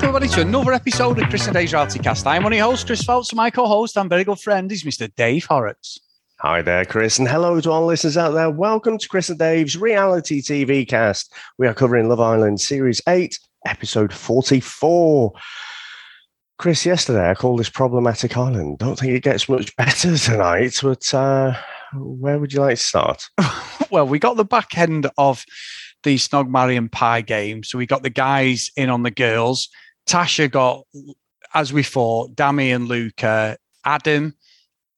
welcome everybody to another episode of Chris and Dave's Reality Cast. I'm one of your hosts, Chris Phelps, and my co-host and very good friend is Mr. Dave Horrocks. Hi there, Chris, and hello to all listeners out there. Welcome to Chris and Dave's Reality TV Cast. We are covering Love Island Series 8, Episode 44. Chris, yesterday I called this problematic island. Don't think it gets much better tonight, but uh, where would you like to start? well, we got the back end of the Snog, Marion Pie game. So we got the guys in on the girls. Tasha got, as we thought, Dami and Luca. Adam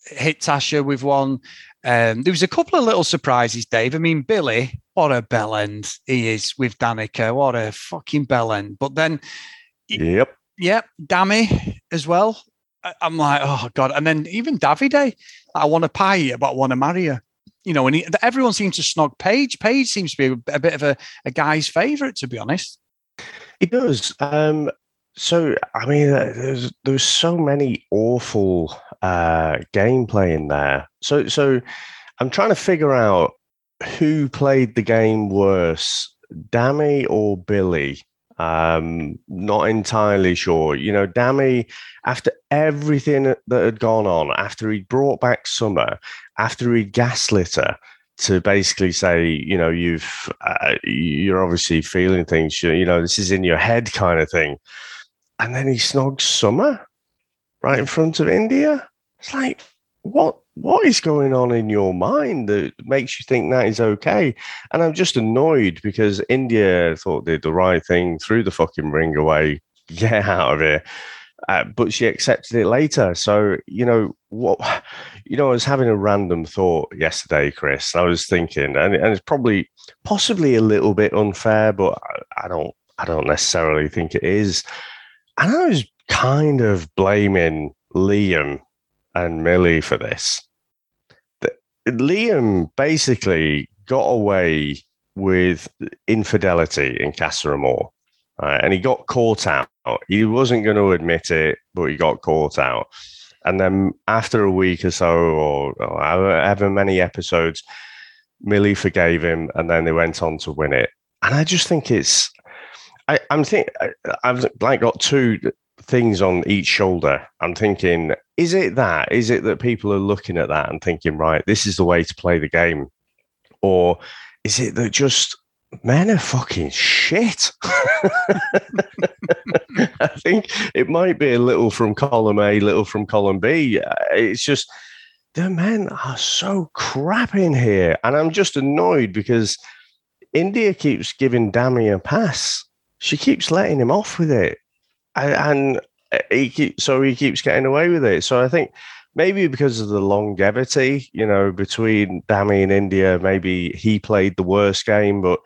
hit Tasha with one. Um, there was a couple of little surprises, Dave. I mean, Billy, what a bell end he is with Danica. What a fucking bell end. But then, yep, yep, Dami as well. I'm like, oh god. And then even Davide, I want to pie you, but I want to marry you you know, and he, everyone seems to snog Paige. Paige seems to be a, a bit of a, a guy's favourite, to be honest. He does. Um, so, I mean, there's there's so many awful uh, gameplay in there. So, so I'm trying to figure out who played the game worse, Dami or Billy. Um, not entirely sure. You know, Dami, after everything that had gone on, after he brought back Summer, after he gaslit her to basically say, you know, you've uh, you're obviously feeling things, you know, this is in your head kind of thing, and then he snogs Summer right in front of Indiyah. It's like, what what is going on in your mind that makes you think that is okay? And I'm just annoyed because Indiyah thought they did the right thing, threw the fucking ring away, get out of here. Uh, but she accepted it later. So, you know, what, you know, I was having a random thought yesterday, Chris, and I was thinking, and, and it's probably possibly a little bit unfair, but I, I don't, I don't necessarily think it is. And I was kind of blaming Liam and Millie for this. Liam basically got away with infidelity in Casa Amor. Uh, and he got caught out. He wasn't going to admit it, but he got caught out. And then after a week or so, or, or however many episodes, Millie forgave him, and then they went on to win it. And I just think it's, I, I'm think I've like got two things on each shoulder. I'm thinking, is it that? Is it that people are looking at that and thinking, right, this is the way to play the game, or is it that just men are fucking shit. I think it might be a little from column A, little from column B. It's just the men are so crap in here. And I'm just annoyed because Indiyah keeps giving Dami a pass. She keeps letting him off with it. And uh, he keeps, so he keeps getting away with it. So I think maybe because of the longevity, you know, between Dami and Indiyah, maybe he played the worst game, but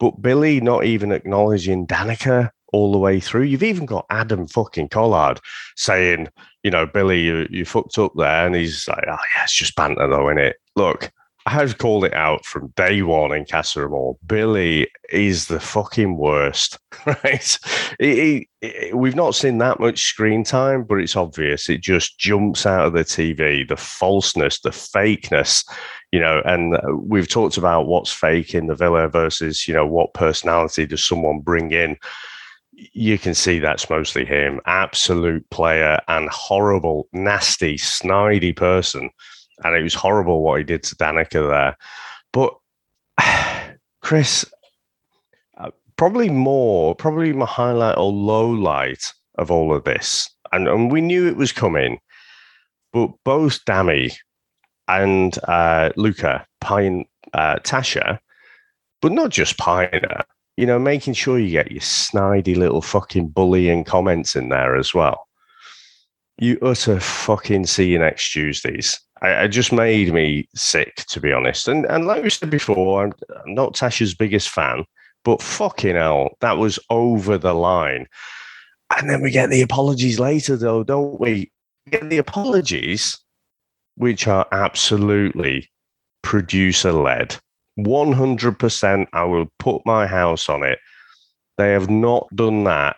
but Billy not even acknowledging Danica all the way through. You've even got Adam fucking Collard saying, you know, Billy, you, you fucked up there. And he's like, oh, yeah, it's just banter though, isn't it? Look, I've called it out from day one in Casa Amor. Billy is the fucking worst, right? He, he, we've not seen that much screen time, but it's obvious. It just jumps out of the TV. The falseness, the fakeness, you know. And uh, we've talked about what's fake in the villa versus, you know, what personality does someone bring in. You can see that's mostly him. Absolute player and horrible, nasty, snidey person and it was horrible what he did to Danica there. But Chris, uh, probably more, probably my highlight or low light of all of this, and, and we knew it was coming, but both Dami and uh, Luca pine uh, Tasha, but not just Piner, you know, making sure you get your snidey little fucking bullying comments in there as well. You utter fucking see you next Tuesdays. I, it just made me sick, to be honest. And and like we said before, I'm, I'm not Tasha's biggest fan, but fucking hell, that was over the line. And then we get the apologies later, though, don't we? we get the apologies, which are absolutely producer led. 100%, I will put my house on it. They have not done that,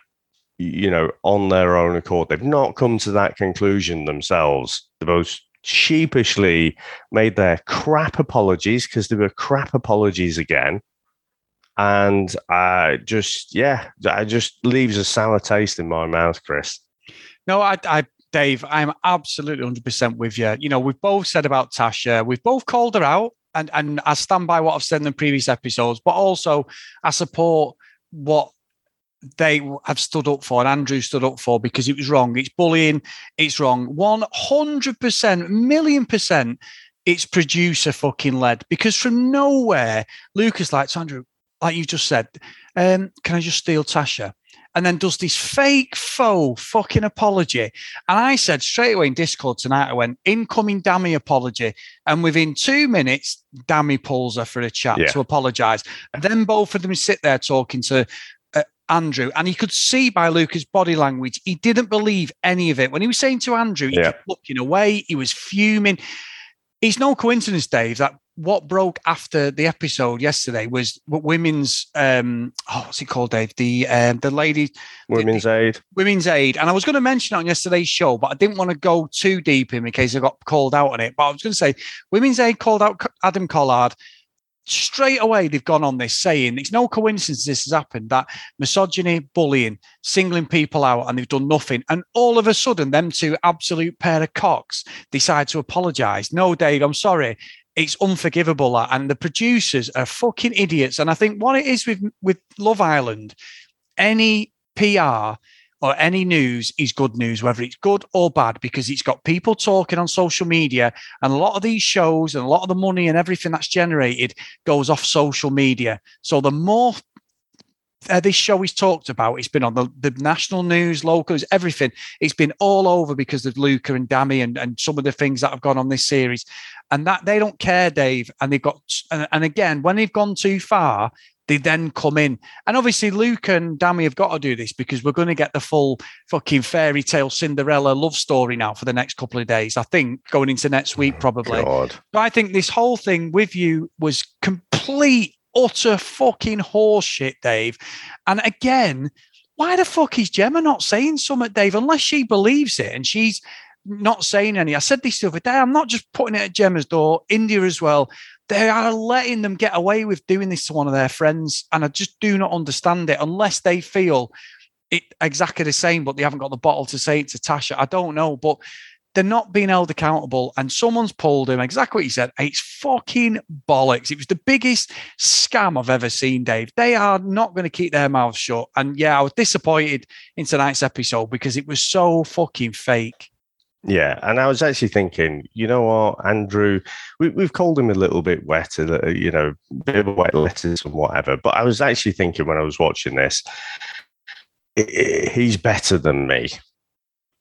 you know, on their own accord. They've not come to that conclusion themselves. The most sheepishly made their crap apologies because they were crap apologies again. and I just yeah, it just leaves a sour taste in my mouth, Chris. No, I, I Dave, I'm absolutely 100% with you. You know, we've both said about Tasha, we've both called her out, and, and I stand by what I've said in the previous episodes, but also I support what they have stood up for and Andrew stood up for because it was wrong. It's bullying, it's wrong. 100%, million percent, it's producer fucking led because from nowhere, Lucas likes Andrew, like you just said, um, can I just steal Tasha? And then does this fake faux fucking apology. And I said straight away in Discord tonight, I went, incoming Dami apology. And within two minutes, Dami pulls her for a chat yeah. to apologize. And then both of them sit there talking to Andrew, and he could see by Luca's body language, he didn't believe any of it. When he was saying to Andrew, he yeah. kept looking away, he was fuming. It's no coincidence, Dave, that what broke after the episode yesterday was women's um oh what's it called dave the um the lady women's the, aid women's aid and i was going to mention it on yesterday's show but i didn't want to go too deep in, in case i got called out on it but i was going to say women's aid called out adam collard straight away they've gone on this saying it's no coincidence this has happened that misogyny bullying singling people out and they've done nothing. And all of a sudden them two absolute pair of cocks decide to apologize no dave i'm sorry. It's unforgivable and the producers are fucking idiots. And i think what it is with with love island any pr or any news is good news whether it's good or bad because it's got people talking on social media and a lot of these shows and a lot of the money and everything that's generated goes off social media so the more uh, this show is talked about. It's been on the, the national news, locals, everything. It's been all over because of Luca and Dami and, and some of the things that have gone on this series. And that they don't care, Dave. And they've got, and, and again, when they've gone too far, they then come in. And obviously, Luke and Dami have got to do this because we're going to get the full fucking fairy tale Cinderella love story now for the next couple of days. I think going into next oh week, probably. God. So I think this whole thing with you was complete utter fucking horseshit, Dave. And again, why the fuck is Gemma not saying something, Dave? Unless she believes it and she's not saying any. I said this the other day. I'm not just putting it at Gemma's door. Indiyah as well. They are letting them get away with doing this to one of their friends, and I just do not understand it unless they feel it exactly the same, but they haven't got the bottle to say it to Tasha. I don't know, but they're not being held accountable and someone's pulled him exactly what he said it's fucking bollocks it was the biggest scam i've ever seen dave they are not going to keep their mouths shut and yeah i was disappointed in tonight's episode because it was so fucking fake yeah, and I was actually thinking, you know what, Andrew, we, have called him a little bit wet, uh, you know, a bit of wet letters and whatever. But I was actually thinking when I was watching this, it, it, he's better than me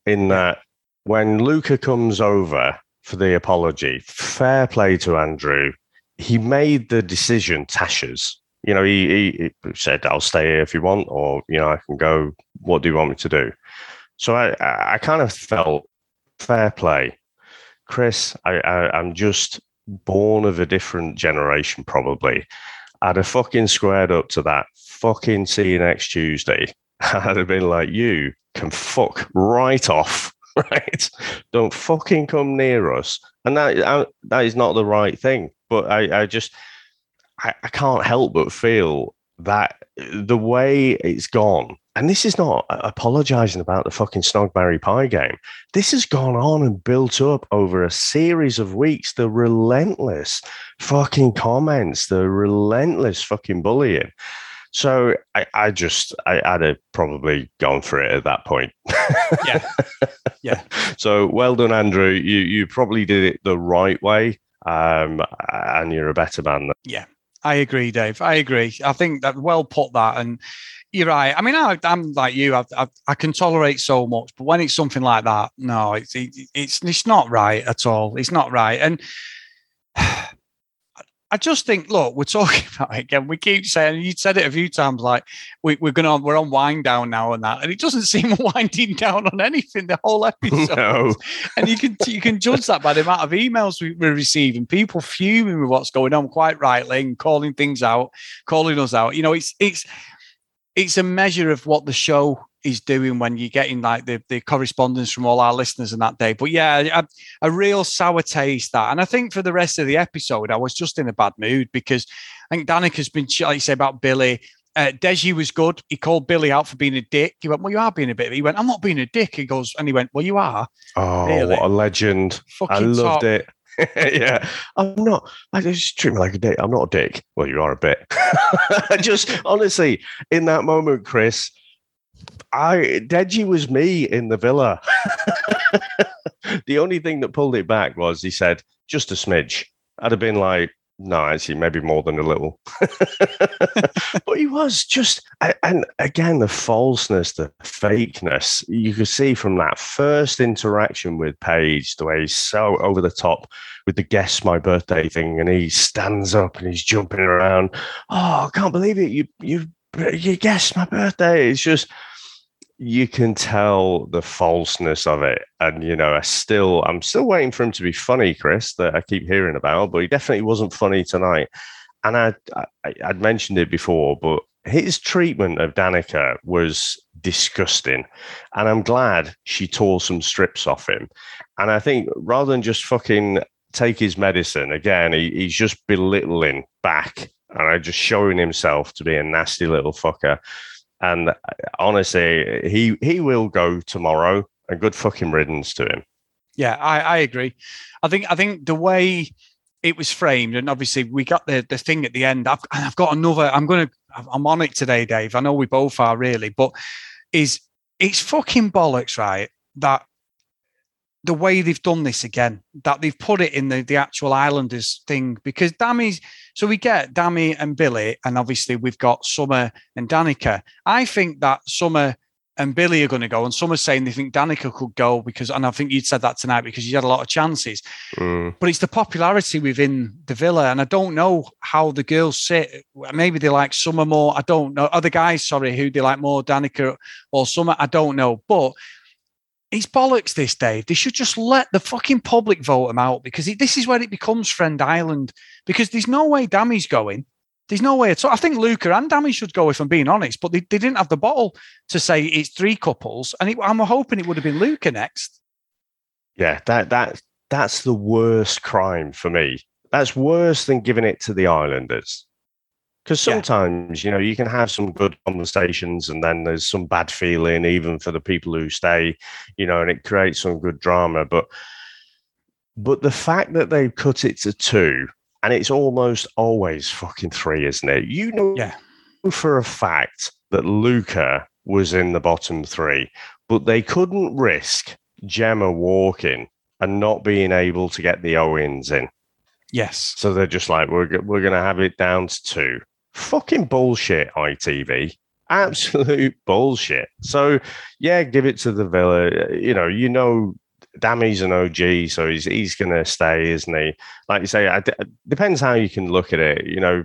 in that when Luca comes over for the apology, fair play to Andrew. He made the decision, Tasha's. You know, he, he, said, I'll stay here if you want, or, you know, I can go. What do you want me to do? So I, I kind of felt fair play. Chris, I, I, I'm just born of a different generation, probably. I'd have fucking squared up to that. Fucking see you next Tuesday. I'd have been like, you can fuck right off. right? Don't fucking come near us. And that uh, that is not the right thing. But I, I just I, I can't help but feel that the way it's gone, and this is not apologizing about the fucking Snogberry Pie game. This has gone on and built up over a series of weeks. The relentless fucking comments, the relentless fucking bullying. So I, I just I, would have probably gone for it at that point. yeah, yeah. So well done, Andrew. You you probably did it the right way, um, and you're a better man. Yeah, I agree, Dave. I agree. I think that well put that, and you're right. I mean, I, am like you. I, I, I, can tolerate so much, but when it's something like that, no, it's it, it's it's not right at all. It's not right, and I just think, look, we're talking about it again. We keep saying you said it a few times, like we, are gonna we're on wind down now and that, and it doesn't seem winding down on anything the whole episode. No. and you can you can judge that by the amount of emails we, we're receiving, people fuming with what's going on, quite rightly, and calling things out, calling us out. You know, it's it's it's a measure of what the show is doing when you're getting like the, the correspondence from all our listeners in that day. But yeah, a, a, real sour taste that. And I think for the rest of the episode, I was just in a bad mood because I think Danica's been, like you say about Billy. Uh, Deji was good. He called Billy out for being a dick. He went, Well, you are being a bit. He went, I'm not being a dick. He goes, and he went, Well, you are. Oh, really? what a legend. Fucking I loved top. it. yeah, I'm not. I just treat me like a dick. I'm not a dick. Well, you are a bit. just honestly, in that moment, Chris, I Deji was me in the villa. the only thing that pulled it back was he said just a smidge. I'd have been like, no, actually, maybe more than a little. but he was just, and again, the falseness, the fakeness, you could see from that first interaction with Paige, the way he's so over the top with the guess my birthday thing, and he stands up and he's jumping around. Oh, I can't believe it! You you you guessed my birthday. It's just you can tell the falseness of it. And you know, I still I'm still waiting for him to be funny, Chris, that I keep hearing about, but he definitely wasn't funny tonight. And I, I I'd mentioned it before, but his treatment of Danica was disgusting. And I'm glad she tore some strips off him. And I think rather than just fucking take his medicine, again, he, he's just belittling back and I just showing himself to be a nasty little fucker. And uh, honestly, he he will go tomorrow. A good fucking riddance to him. Yeah, I, I agree. I think I think the way it was framed, and obviously we got the the thing at the end. I've I've got another. I'm gonna. I'm on it today, Dave. I know we both are really, but is it's fucking bollocks, right? That the way they've done this again, that they've put it in the, the actual Islanders thing, because Dami's so we get Dami and Billy, and obviously we've got Summer and Danica. I think that Summer and Billy are going to go, and Summer's saying they think Danica could go because, and I think you'd said that tonight because you had a lot of chances. Mm. But it's the popularity within the villa, and I don't know how the girls sit. Maybe they like Summer more. I don't know. Other guys, sorry, who they like more, Danica or Summer. I don't know, but it's bollocks this, Dave. They should just let the fucking public vote him out because it, this is where it becomes Friend Island. Because there's no way Dami's going. There's no way at all. I think Luca and Dami should go, if I'm being honest, but they, they didn't have the bottle to say it's three couples. And it, I'm hoping it would have been Luca next. Yeah, that that that's the worst crime for me. That's worse than giving it to the Islanders. Because sometimes, yeah. you know, you can have some good conversations and then there's some bad feeling, even for the people who stay, you know, and it creates some good drama. But but the fact that they've cut it to two, and it's almost always fucking three, isn't it? You know yeah. for a fact that Luca was in the bottom three, but they couldn't risk Gemma walking and not being able to get the Owens in. Yes. So they're just like, we're, we're going to have it down to two. Fucking bullshit, ITV. Absolute bullshit. So, yeah, give it to the Villa. You know, you know, Dami's an OG, so he's he's going to stay, isn't he? Like you say, depends how you can look at it. You know,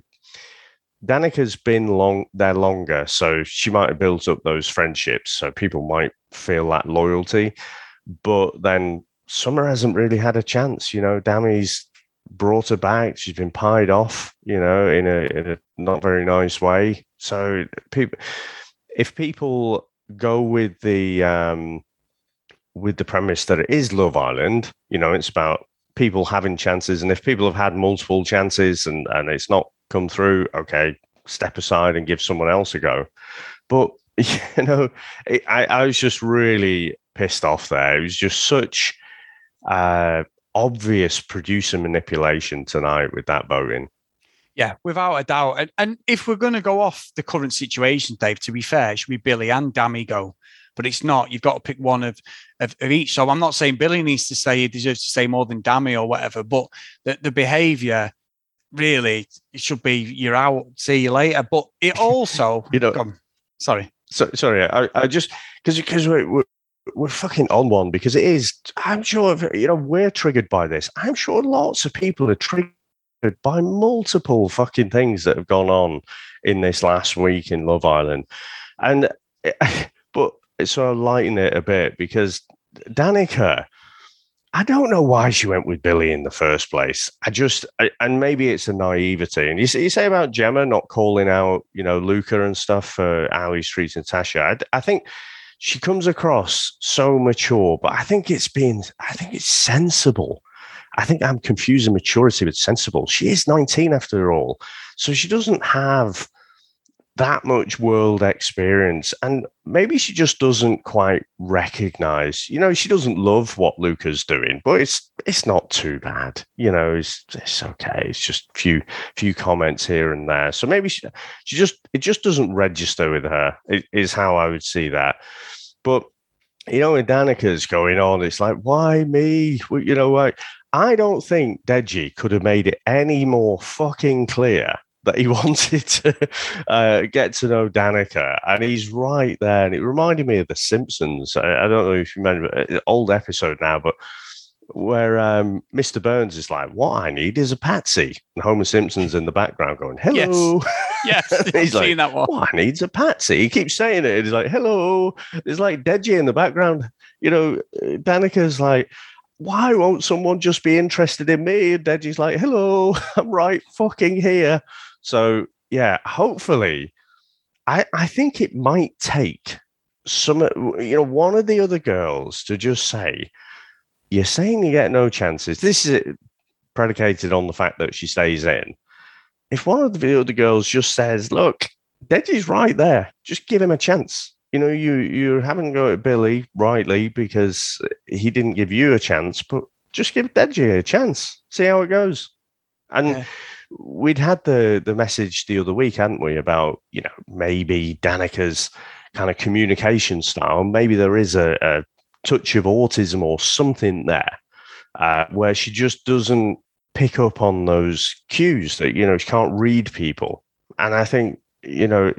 Danica's been long there longer, so she might have built up those friendships, so people might feel that loyalty. But then Summer hasn't really had a chance. You know, Dami's brought back. She's been pied off, you know, in a in a not very nice way. So people, if people go with the um, with the premise that it is Love Island, you know, it's about people having chances, and if people have had multiple chances and and it's not come through, okay, step aside and give someone else a go. But you know, it, I I was just really pissed off there. It was just such uh, obvious producer manipulation tonight with that voting. Yeah, without a doubt. And, and if we're going to go off the current situation, Dave, to be fair, it should be Billy and Dami go. But it's not. You've got to pick one of, of, of, each. So I'm not saying Billy needs to say he deserves to say more than Dami or whatever. But the, the behavior, really, it should be you're out, see you later. But it also, you know, sorry. So, sorry, I, I just because because we're, we're fucking on one because it is. I'm sure you know we're triggered by this. I'm sure lots of people are triggered by multiple fucking things that have gone on in this last week in Love Island, and but so I'm lighting it a bit because Danica. I don't know why she went with Billy in the first place. I just, I, and maybe it's a naivety. And you, you, say about Gemma not calling out, you know, Luca and stuff for how he's treating Tasha. I, I think she comes across so mature, but I think it's been, I think it's sensible. I think I'm confusing maturity with sensible. She is 19 after all. So she doesn't have that much world experience. And maybe she just doesn't quite recognize you know she doesn't love what luca's doing but it's it's not too bad. You know it's it's okay. It's just a few few comments here and there. So maybe she, she just it just doesn't register with her is how i would see that. But you know when danica's going on it's like why me? You know like i don't think deji could have made it any more fucking clear that he wanted to uh, get to know Danica, and he's right there. And it reminded me of The Simpsons. I, I don't know if you remember, uh, old episode now, but where um, Mr. Burns is like, "What I need is a patsy," and Homer Simpson's in the background going, "Hello." Yes, yes he's like, that one. "What I need's a patsy." He keeps saying it. He's like, "Hello." There's like Deji in the background. You know, Danica's like, "Why won't someone just be interested in me?" And Deji's like, "Hello, I'm right fucking here." So yeah, hopefully, I I think it might take some uh, you know one of the other girls to just say, "You're saying you get no chances." This is uh, predicated on the fact that she stays in. If one of the other girls just says, "Look, Deji's right there. Just give him a chance." You know, you you haven't go at Billy rightly because he didn't give you a chance, but just give Deji a chance. See how it goes. And yeah we'd had the the message the other week, hadn't we, about you know maybe Danica's kind of communication style. Maybe there is a, a touch of autism or something there, uh, where she just doesn't pick up on those cues that you know she can't read people. And I think you know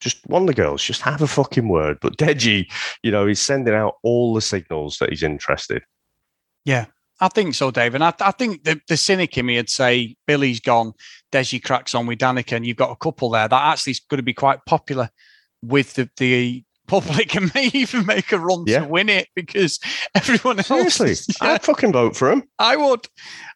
just one of the girls, just have a fucking word. But Deji, you know, he's sending out all the signals that he's interested. Yeah, I think so, Dave. And I, I think the, the cynic in me would say Billy's gone, Deji cracks on with Danica, and you've got a couple there that actually is going to be quite popular with the, the public and may even make a run yeah. to win it because everyone else. Seriously, yeah. I'd fucking vote for him. I would.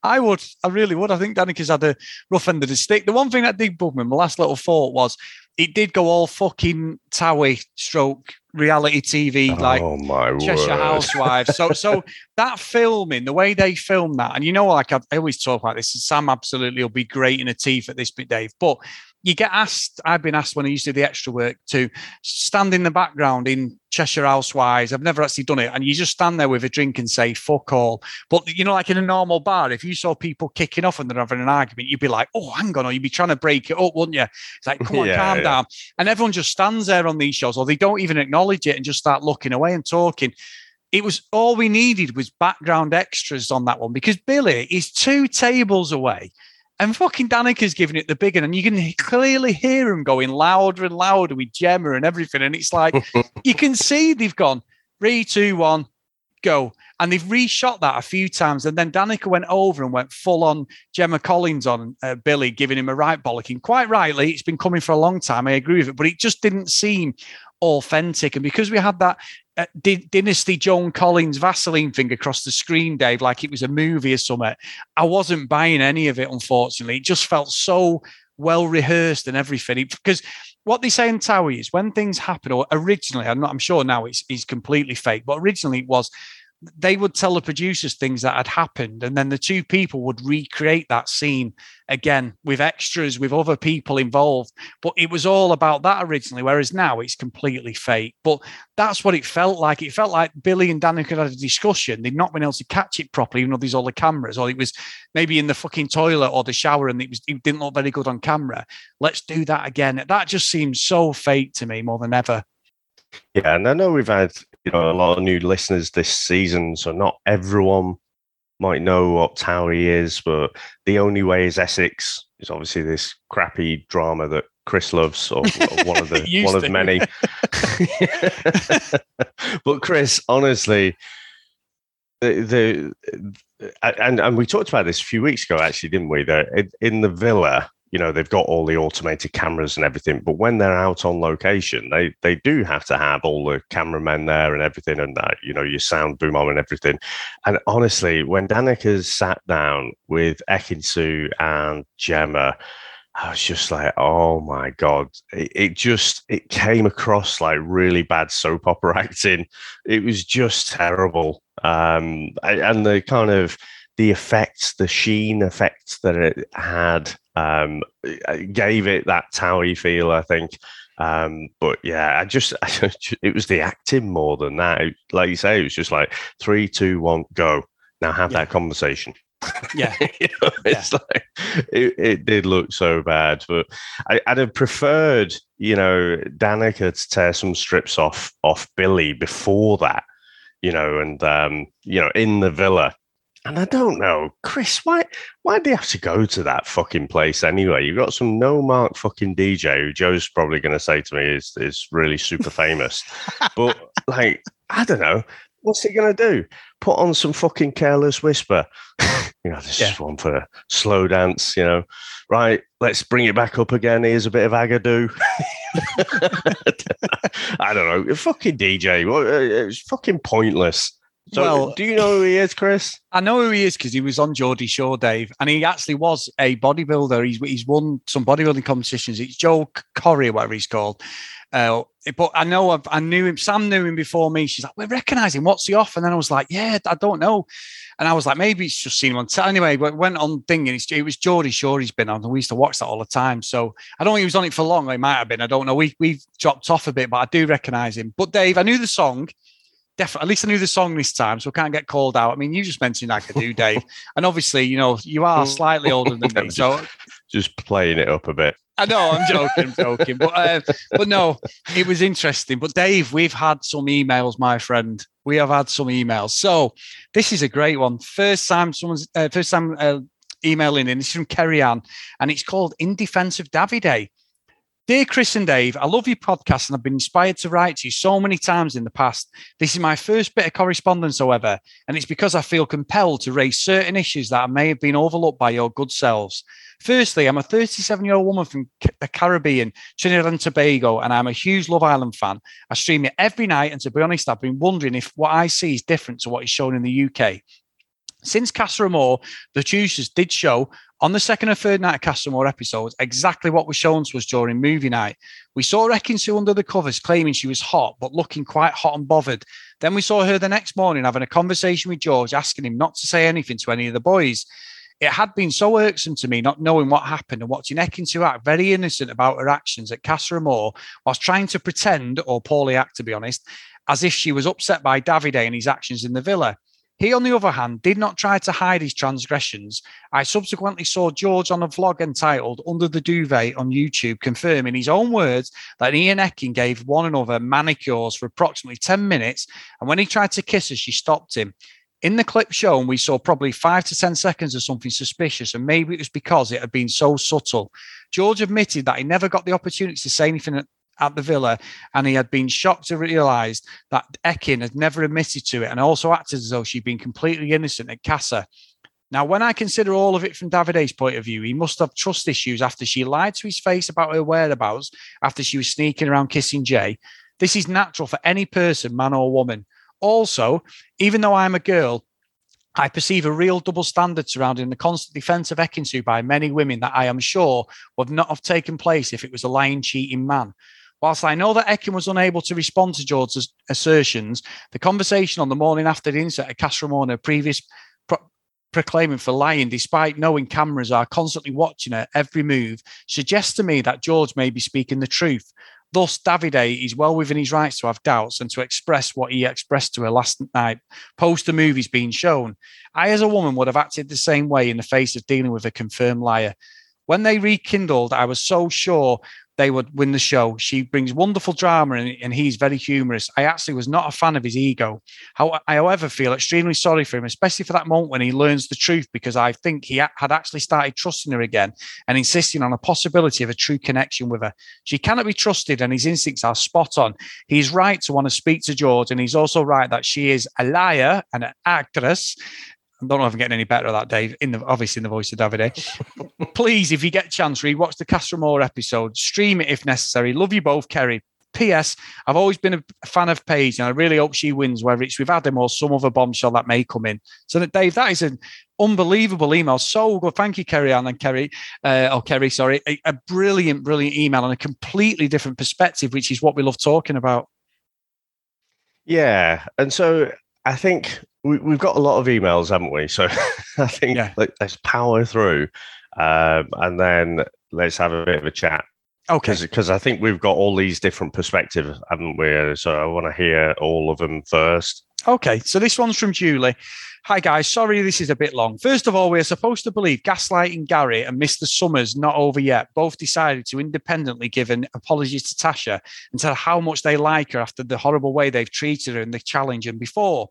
I would. I really would. I think Danica's had a rough end of the stick. The one thing that did bug me, my last little thought was it did go all fucking Towie stroke reality TV, like oh my Cheshire word. Housewives. So, so that filming, the way they filmed that, and you know, like I, I always talk about this, Sam absolutely will be great in a teeth at this bit, Dave. But you get asked, I've been asked when I used to do the extra work to stand in the background in Cheshire Housewives. I've never actually done it. And you just stand there with a drink and say, fuck all. But, you know, like in a normal bar, if you saw people kicking off and they're having an argument, you'd be like, oh, hang on, or you'd be trying to break it up, wouldn't you? It's like, come on, yeah, calm yeah. down. And everyone just stands there on these shows, or they don't even acknowledge it and just start looking away and talking it was all we needed was background extras on that one because Billy is two tables away and fucking Danica's giving it the big one, and you can clearly hear him going louder and louder with Gemma and everything. And it's like you can see they've gone three, two, one, go. And they've reshot that a few times. And then Danica went over and went full on Gemma Collins on uh, Billy, giving him a right bollocking. Quite rightly, it's been coming for a long time. I agree with it, but it just didn't seem authentic. And because we had that uh, D- Dynasty Joan Collins Vaseline thing across the screen, Dave, like it was a movie or something, I wasn't buying any of it, unfortunately. It just felt so well rehearsed and everything. Because what they say in Towie is when things happen, or originally, I'm not, I'm sure now it's, it's completely fake, but originally it was they would tell the producers things that had happened and then the two people would recreate that scene again with extras with other people involved. But it was all about that originally whereas now it's completely fake. But that's what it felt like. It felt like billy and danica had a discussion. They'd not been able to catch it properly even though there's all the cameras or it was maybe in the fucking toilet or the shower and it was it didn't look very good on camera. Let's do that again. That just seems so fake to me more than ever. Yeah, and I know we've had you know a lot of new listeners this season, so not everyone might know what Towie is, but the only way is Essex is obviously this crappy drama that Chris loves, or, or one of the one of many. but Chris, honestly, the, the uh, and and we talked about this a few weeks ago, actually, didn't we? That in the villa, you know they've got all the automated cameras and everything but when they're out on location they they do have to have all the cameramen there and everything and that you know your sound boom on and everything and honestly when Danica's sat down with Ekin-Su and Gemma I was just like, oh my god! It, it, just it came across like really bad soap opera acting. It was just terrible, um, and the kind of the effects, the sheen effects that it had, um, gave it that Towie feel. I think. Um, but yeah, I just, it was the acting more than that. Like you say, it was just like three, two, one, go. Now have yeah. that conversation. Yeah, you know, it's yeah. like it, it, did look so bad, but I, would have preferred, you know, Danica to tear some strips off off Billy before that, you know, and um, you know, in the villa. And I don't know, Chris, why why do you have to go to that fucking place anyway? You've got some no mark fucking DJ who Joe's probably going to say to me is is really super famous, but like I don't know, what's he going to do? Put on some fucking careless whisper. you know, this yeah. is one for slow dance, you know. Right, let's bring it back up again. Here's a bit of Agadoo. I don't know. Fucking DJ. Uh, it's fucking pointless. So, well, do you know who he is, Chris? I know who he is because he was on Geordie Shore, Dave, and he actually was a bodybuilder. He's he's won some bodybuilding competitions. It's Joe Corey, whatever he's called, uh, but I know I've, i knew him. Sam knew him before me. She's like, "We recognise him. What's he off?" And then I was like, "Yeah, I don't know." And I was like, "Maybe it's just seen him on." T-. Anyway, went on thing, and it was Geordie Shore he's been on, and we used to watch that all the time. So I don't think he was on it for long. He might have been. I don't know. We we've dropped off a bit, but I do recognise him. But Dave, I knew the song. Definitely, at least I knew the song this time, so I can't get called out. I mean, you just mentioned Agadoo, Dave, and obviously, you know, you are slightly older than me, so just playing it up a bit. I know I'm joking, joking, but uh, but no, it was interesting. But Dave, we've had some emails, my friend. We have had some emails. So this is a great one. First time someone's uh, first time uh, emailing in. This is from Kerry Ann, and it's called "In Defense of Davide." Dear Chris and Dave, I love your podcast and I've been inspired to write to you so many times in the past. This is my first bit of correspondence, however, and it's because I feel compelled to raise certain issues that may have been overlooked by your good selves. Firstly, I'm a 37 year old woman from the Caribbean, Trinidad and Tobago, and I'm a huge Love Island fan. I stream it every night, and to be honest, I've been wondering if what I see is different to what is shown in the UK. Since Casa Amor, the producers did show on the second and third night of Casa Amor episodes exactly what was shown to us during movie night. We saw Ekin-Su under the covers claiming she was hot, but looking quite hot and bothered. Then we saw her the next morning having a conversation with George, asking him not to say anything to any of the boys. It had been so irksome to me not knowing what happened and watching Ekin-Su act very innocent about her actions at Amor whilst trying to pretend, or poorly act to be honest, as if she was upset by Davide and his actions in the villa. He, on the other hand, did not try to hide his transgressions. I subsequently saw George on a vlog entitled Under the Duvet on YouTube confirm in his own words that he and Ekin gave one another manicures for approximately 10 minutes. And when he tried to kiss her, she stopped him. In the clip shown, we saw probably five to 10 seconds of something suspicious, and maybe it was because it had been so subtle. George admitted that he never got the opportunity to say anything at the villa, and he had been shocked to realise that Ekin had never admitted to it and also acted as though she'd been completely innocent at Casa. Now, when I consider all of it from Davide's point of view, he must have trust issues after she lied to his face about her whereabouts after she was sneaking around kissing Jay. This is natural for any person, man or woman. Also, even though I'm a girl, I perceive a real double standard surrounding the constant defense of Ekin-Su by many women that I am sure would not have taken place if it was a lying, cheating man. Whilst I know that Ekin was unable to respond to George's assertions, the conversation on the morning after the incident at Casa Amor, previous pro- proclaiming for lying, despite knowing cameras are constantly watching her every move, suggests to me that George may be speaking the truth. Thus, Davide is well within his rights to have doubts and to express what he expressed to her last night, post the movies being shown. I, as a woman, would have acted the same way in the face of dealing with a confirmed liar. When they rekindled, I was so sure they would win the show. She brings wonderful drama and, and he's very humorous. I actually was not a fan of his ego. How, I, however, feel extremely sorry for him, especially for that moment when he learns the truth, because I think he had actually started trusting her again and insisting on a possibility of a true connection with her. She cannot be trusted and his instincts are spot on. He's right to want to speak to George, and he's also right that she is a liar and an actress I don't know if I'm getting any better at that, Dave. In the obviously in the voice of Davide. Please, if you get a chance, rewatch the Casa Amor episode. Stream it if necessary. Love you both, Kerry. P.S. I've always been a fan of Paige, and I really hope she wins, whether it's with Adam or some other bombshell that may come in. So, that Dave, that is an unbelievable email. So good. Thank you, Kerry Ann and Kerry, uh, or Kerry, sorry. A, a brilliant, brilliant email and a completely different perspective, which is what we love talking about. Yeah. And so I think we, have got a lot of emails, haven't we? So I think yeah. like, let's power through um, and then let's have a bit of a chat. Okay. Because I think we've got all these different perspectives, haven't we? So I want to hear all of them first. Okay. So this one's from Julie. Hi, guys. Sorry this is a bit long. First of all, we are supposed to believe Gaslighting Gary and Mr. Summers not over yet. Both decided to independently give an apology to Tasha and tell how much they like her after the horrible way they've treated her in the challenge and before.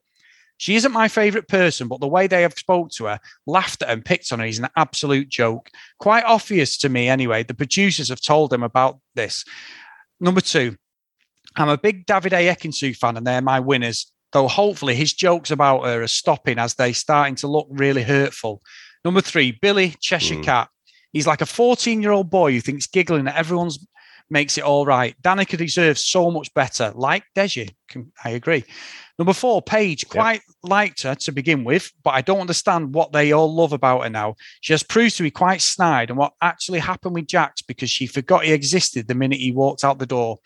She isn't my favourite person, but the way they have spoke to her, laughed at her and picked on her is an absolute joke. Quite obvious to me anyway. The producers have told them about this. Number two, I'm a big David A. Ekin-Su fan and they're my winners, though hopefully his jokes about her are stopping as they're starting to look really hurtful. Number three, Billy Cheshire mm. Cat. He's like a 14 year old boy who thinks giggling at everyone's makes it all right. Danica deserves so much better, like Deji. I agree. Number four, Paige. Quite yep. liked her to begin with, but I don't understand what they all love about her now. She has proved to be quite snide and what actually happened with Jax because she forgot he existed the minute he walked out the door.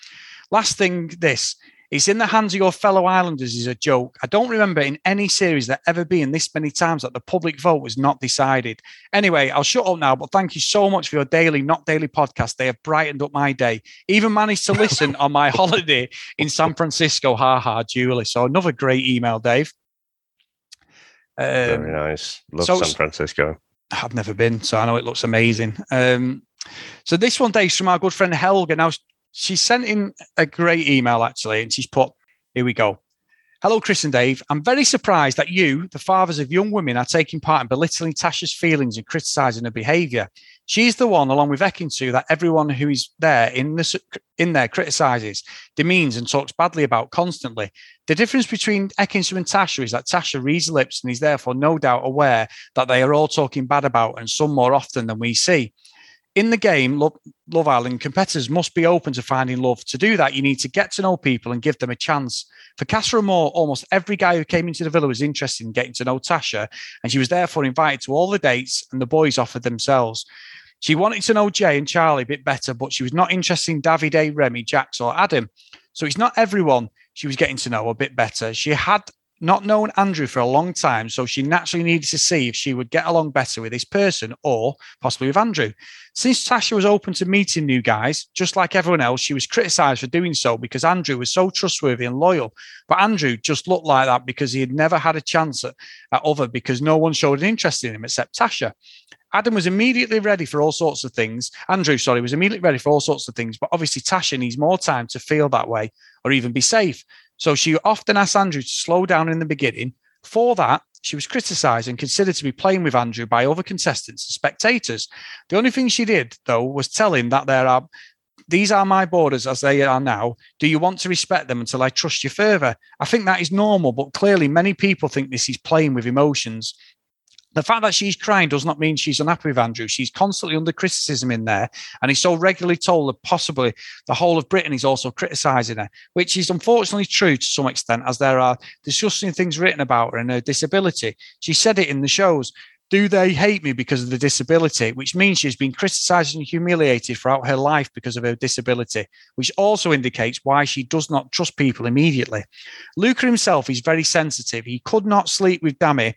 Last thing, this it's in the hands of your fellow islanders is a joke. I don't remember in any series that ever been this many times that the public vote was not decided. Anyway, I'll shut up now, but thank you so much for your daily, not daily podcast. They have brightened up my day. Even managed to listen on my holiday in San Francisco. Ha ha, Julie. So another great email, Dave. Um, Very nice. Love so, San Francisco. I've never been, so I know it looks amazing. Um, so this one, Dave, from our good friend Helga. Now she sent in a great email actually, and she's put, "Here we go." Hello, Chris and Dave. I'm very surprised that you, the fathers of young women, are taking part in belittling Tasha's feelings and criticising her behaviour. She's the one, along with Ekin-Su, that everyone who is there in this in there criticises, demeans, and talks badly about constantly. The difference between Ekin-Su and Tasha is that Tasha reads lips and is therefore no doubt aware that they are all talking bad about, and some more often than we see in the game, Love, Love Island, competitors must be open to finding love. To do that, you need to get to know people and give them a chance. For Casa Amor, almost every guy who came into the villa was interested in getting to know Tasha, and she was therefore invited to all the dates, and the boys offered themselves. She wanted to know Jay and Charlie a bit better, but she was not interested in Davide, Remy, Jax, or Adam. So it's not everyone she was getting to know a bit better. She had not known Andrew for a long time, so she naturally needed to see if she would get along better with this person or possibly with Andrew. Since Tasha was open to meeting new guys, just like everyone else, she was criticized for doing so because Andrew was so trustworthy and loyal. But Andrew just looked like that because he had never had a chance at, at other because no one showed an interest in him except Tasha. Adam was immediately ready for all sorts of things. Andrew, sorry, was immediately ready for all sorts of things, but obviously Tasha needs more time to feel that way or even be safe. So she often asked Andrew to slow down in the beginning. For that, she was criticised and considered to be playing with Andrew by other contestants and spectators. The only thing she did, though, was tell him that there are these are my borders as they are now. Do you want to respect them until I trust you further? I think that is normal, but clearly many people think this is playing with emotions the fact that she's crying does not mean she's unhappy with Andrew. She's constantly under criticism in there. And he's so regularly told that possibly the whole of Britain is also criticising her, which is unfortunately true to some extent, as there are disgusting things written about her and her disability. She said it in the shows. Do they hate me because of the disability? Which means she's been criticised and humiliated throughout her life because of her disability, which also indicates why she does not trust people immediately. Luca himself is very sensitive. He could not sleep with Dami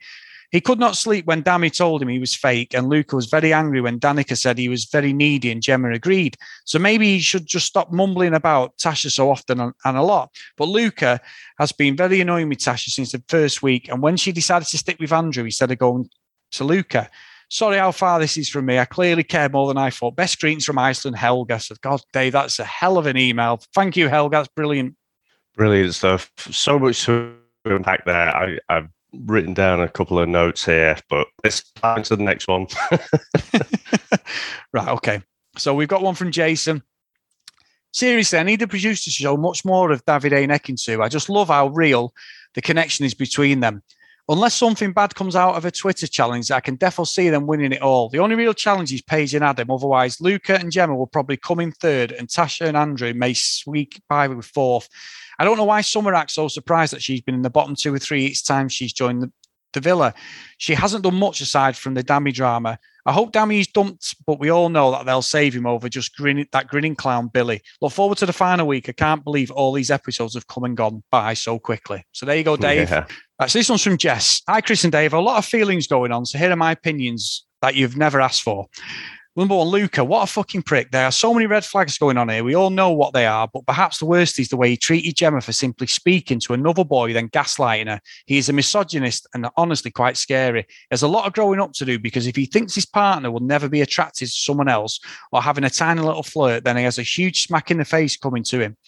he could not sleep when Dami told him he was fake, and Luca was very angry when Danica said he was very needy, and Gemma agreed. So maybe he should just stop mumbling about Tasha so often and, a lot. But Luca has been very annoying with Tasha since the first week, and when she decided to stick with Andrew instead of going to Luca, sorry how far this is from me. I clearly care more than I thought. Best greetings from Iceland, Helga. So, God, Dave, that's a hell of an email. Thank you, Helga. That's brilliant. Brilliant stuff. So much to unpack there. I, I've written down a couple of notes here, but let's time to the next one. right. Okay. So we've got one from Jason. Seriously, I need the producers to show much more of Davide and Ekin-Su. I just love how real the connection is between them. Unless something bad comes out of a Twitter challenge, I can definitely see them winning it all. The only real challenge is Paige and Adam. Otherwise, Luca and Gemma will probably come in third, and Tasha and Andrew may squeak by with fourth. I don't know why Summer acts so surprised that she's been in the bottom two or three each time she's joined the, the Villa. She hasn't done much aside from the Dami drama. I hope Dami's dumped, but we all know that they'll save him over just grinning that grinning clown Billy. Look forward to the final week. I can't believe all these episodes have come and gone by so quickly. So there you go, Dave. Yeah. Right, so this one's from Jess. Hi, Chris and Dave. A lot of feelings going on. So here are my opinions that you've never asked for. Number one, Luca, what a fucking prick. There are so many red flags going on here. We all know what they are, but perhaps the worst is the way he treated Gemma for simply speaking to another boy, then gaslighting her. He is a misogynist and honestly quite scary. There's a lot of growing up to do because if he thinks his partner will never be attracted to someone else or having a tiny little flirt, then he has a huge smack in the face coming to him.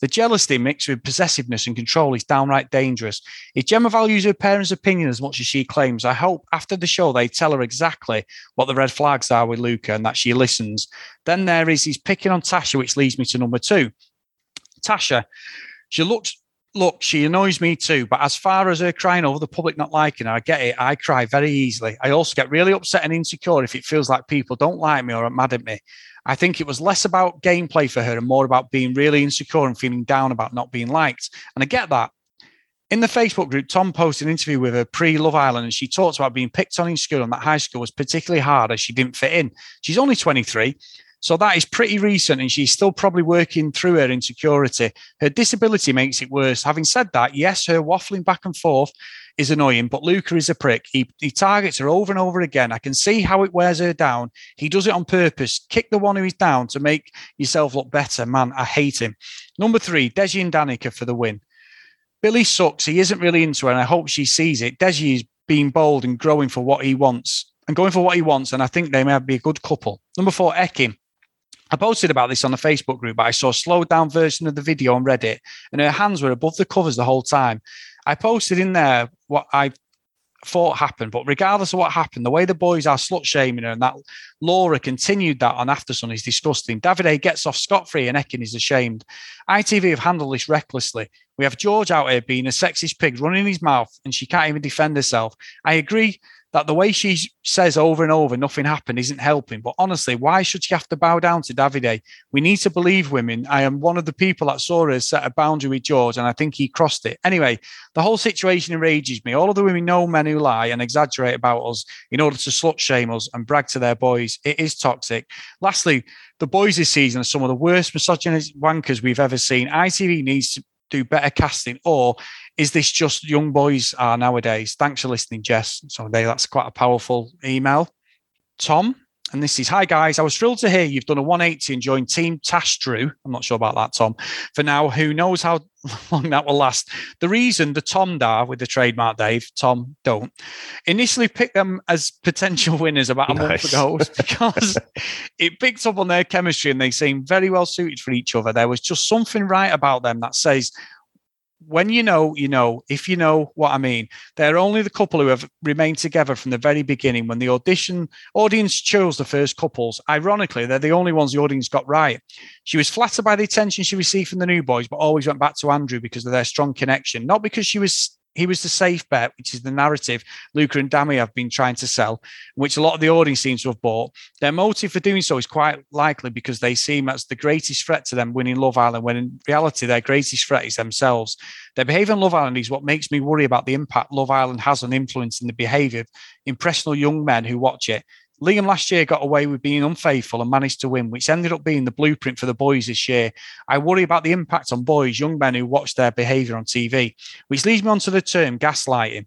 The jealousy mixed with possessiveness and control is downright dangerous. If Gemma values her parents' opinion as much as she claims, I hope after the show they tell her exactly what the red flags are with Luca and that she listens. Then there is he's picking on Tasha, which leads me to number two. Tasha, she looks look, she annoys me too. But as far as her crying over the public not liking her, I get it. I cry very easily. I also get really upset and insecure if it feels like people don't like me or are mad at me. I think it was less about gameplay for her and more about being really insecure and feeling down about not being liked. And I get that. In the Facebook group, Tom posted an interview with her pre Love Island, and she talked about being picked on in school and that high school was particularly hard as she didn't fit in. She's only 23, so that is pretty recent, and she's still probably working through her insecurity. Her disability makes it worse. Having said that, yes, her waffling back and forth is annoying, but Luca is a prick. He, he targets her over and over again. I can see how it wears her down. He does it on purpose. Kick the one who is down to make yourself look better. Man, I hate him. Number three, Deji and Danica for the win. Billy sucks. He isn't really into her, and I hope she sees it. Deji is being bold and growing for what he wants and going for what he wants, and I think they may be a good couple. Number four, Ekin. I posted about this on the Facebook group, but I saw a slowed down version of the video on Reddit, and her hands were above the covers the whole time. I posted in there what I thought happened, but regardless of what happened, the way the boys are slut shaming her and that Laura continued that on Aftersun is disgusting. Davide gets off scot free and Ekin is ashamed. ITV have handled this recklessly. We have George out here being a sexist pig running his mouth and she can't even defend herself. I agree that the way she says over and over nothing happened isn't helping. But honestly, why should she have to bow down to Davide? We need to believe women. I am one of the people that saw her set a boundary with George, and I think he crossed it. Anyway, the whole situation enrages me. All of the women know men who lie and exaggerate about us in order to slut shame us and brag to their boys. It is toxic. Lastly, the boys this season are some of the worst misogynist wankers we've ever seen. ITV needs to do better casting, or is this just young boys are nowadays? Thanks for listening, Jess. So that's quite a powerful email. Tom, and this is Hi guys, I was thrilled to hear you've done a 180 and joined Team Tash Drew. I'm not sure about that, Tom. For now, who knows how long that will last? The reason the Tom Dar with the trademark Dave, Tom, don't initially pick them as potential winners about a nice. month ago was because it picked up on their chemistry and they seem very well suited for each other. There was just something right about them that says when you know, you know, if you know what I mean. They're only the couple who have remained together from the very beginning. When the audition audience chose the first couples, ironically, they're the only ones the audience got right. She was flattered by the attention she received from the new boys, but always went back to Andrew because of their strong connection, not because she was he was the safe bet, which is the narrative Luca and Dami have been trying to sell, which a lot of the audience seems to have bought. Their motive for doing so is quite likely because they seem as the greatest threat to them winning Love Island, when in reality, their greatest threat is themselves. Their behavior on Love Island is what makes me worry about the impact Love Island has on influencing the behavior of impressionable young men who watch it. Liam last year got away with being unfaithful and managed to win, which ended up being the blueprint for the boys this year. I worry about the impact on boys, young men who watch their behaviour on TV, which leads me on to the term gaslighting.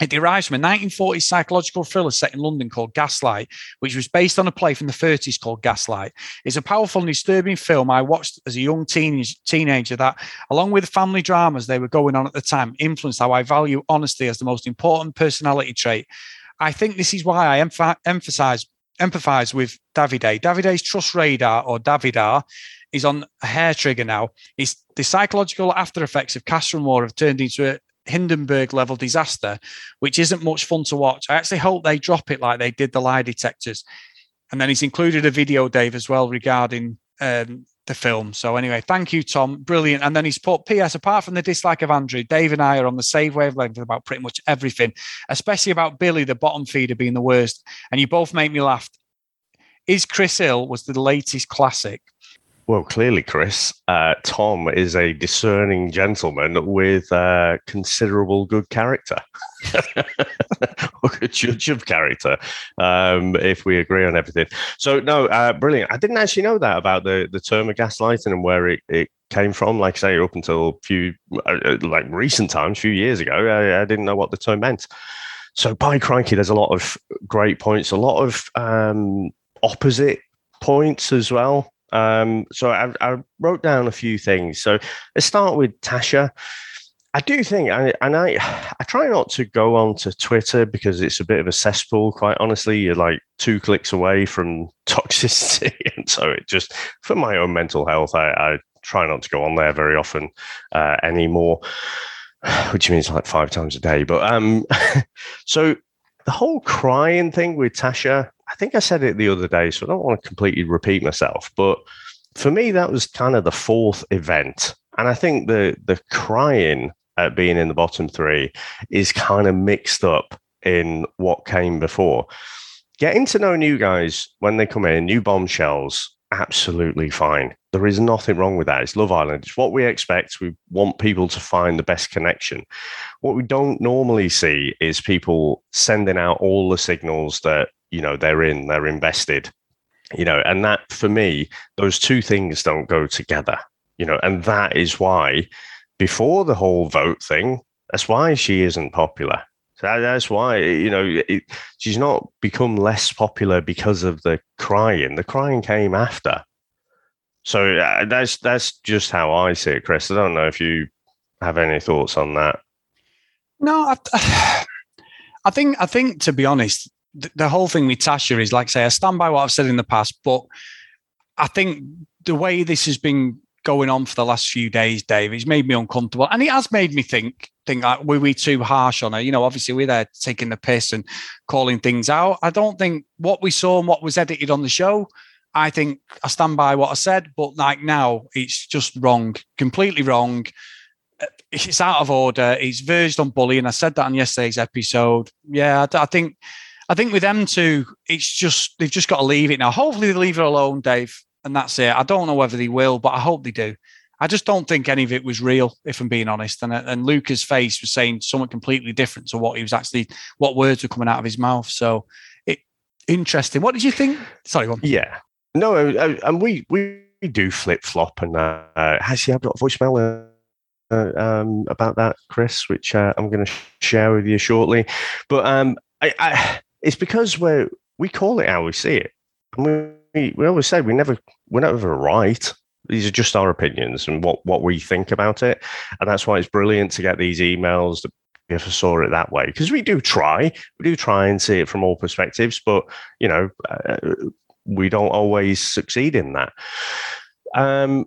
It derives from a 1940s psychological thriller set in London called Gaslight, which was based on a play from the 30s called Gaslight. It's a powerful and disturbing film I watched as a young teenage, teenager that, along with the family dramas they were going on at the time, influenced how I value honesty as the most important personality trait I think this is why I emph- emphasize empathize with Davide. Davide's trust radar or Davidar is on a hair trigger now. It's the psychological after effects of Casa Amor have turned into a Hindenburg level disaster, which isn't much fun to watch. I actually hope they drop it like they did the lie detectors. And then he's included a video, Dave, as well regarding um, the film. So anyway, thank you, Tom. Brilliant. And then he's put P.S. Apart from the dislike of Andrew, Dave and I are on the same wavelength about pretty much everything, especially about Billy, the bottom feeder, being the worst. And you both make me laugh. Is Chris Hill was the latest classic? Well, clearly, Chris, uh, Tom is a discerning gentleman with uh, considerable good character, or a judge of character, um, if we agree on everything. So, no, uh, brilliant. I didn't actually know that about the, the term of gaslighting and where it, it came from. Like I say, up until a few, uh, uh, like recent times, a few years ago, I, I didn't know what the term meant. So, by crikey, there's a lot of great points, a lot of um, opposite points as well. Um, so I, I, wrote down a few things. So let's start with Tasha. I do think, and I, I try not to go on to Twitter because it's a bit of a cesspool. Quite honestly, you're like two clicks away from toxicity, and so it just for my own mental health, I, I try not to go on there very often uh, anymore. Which means like five times a day. But um, so the whole crying thing with Tasha, I think I said it the other day, so I don't want to completely repeat myself. But for me, that was kind of the fourth event. And I think the the crying at being in the bottom three is kind of mixed up in what came before. Getting to know new guys when they come in, new bombshells, absolutely fine. There is nothing wrong with that. It's Love Island. It's what we expect. We want people to find the best connection. What we don't normally see is people sending out all the signals that you know they're in they're invested you know and that for me those two things don't go together you know and that is why before the whole vote thing that's why she isn't popular so that's why you know it, she's not become less popular because of the crying. The crying came after. So uh, that's that's just how i see it chris. I don't know if you have any thoughts on that. No I, I think i think to be honest the whole thing with Tasha is like say, I stand by what I've said in the past, but I think the way this has been going on for the last few days, Dave, it's made me uncomfortable. And it has made me think, think like, were we too harsh on her? You know, obviously we're there taking the piss and calling things out. I don't think what we saw and what was edited on the show, I think I stand by what I said, but like now it's just wrong, completely wrong. Uh, it's out of order. It's verged on bullying. I said that on yesterday's episode. Yeah, I, I think I think with them two, it's just they've just got to leave it now. Hopefully they leave it alone, Dave, and that's it. I don't know whether they will, but I hope they do. I just don't think any of it was real, if I'm being honest. And and Luca's face was saying something completely different to what he was actually, what words were coming out of his mouth. So it interesting. What did you think? Sorry, one. Yeah, no, and we we do flip flop, and uh, actually I've got a voicemail. Uh, um, about that, Chris, which uh, I'm going to share with you shortly. But um, I, I, it's because we're we call it how we see it. And we, we always say we never we're never right. These are just our opinions and what what we think about it. And that's why it's brilliant to get these emails that if I saw it that way because we do try we do try and see it from all perspectives, but you know uh, we don't always succeed in that. Um,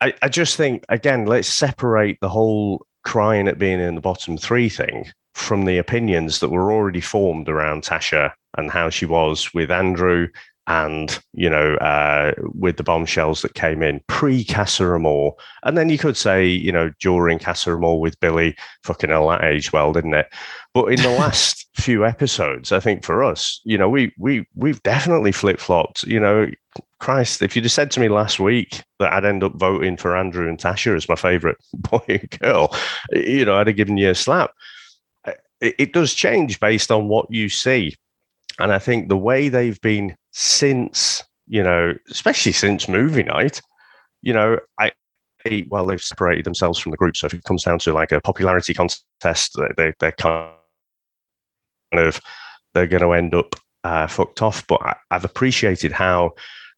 I, I just think again, let's separate the whole crying at being in the bottom three thing from the opinions that were already formed around Tasha and how she was with Andrew and you know uh, with the bombshells that came in pre Casa and then you could say you know during Casa with Billy, fucking hell, that aged well, didn't it? But in the last few episodes, I think for us, you know, we we we've definitely flip flopped. You know, Christ, if you'd have said to me last week that I'd end up voting for Andrew and Tasha as my favourite boy and girl, you know, I'd have given you a slap it, it does change based on what you see. And I think the way they've been since, you know, especially since movie night, you know, I, well, they've separated themselves from the group. So if it comes down to like a popularity contest, they, they're kind of they're going to end up uh, fucked off. But I, have appreciated how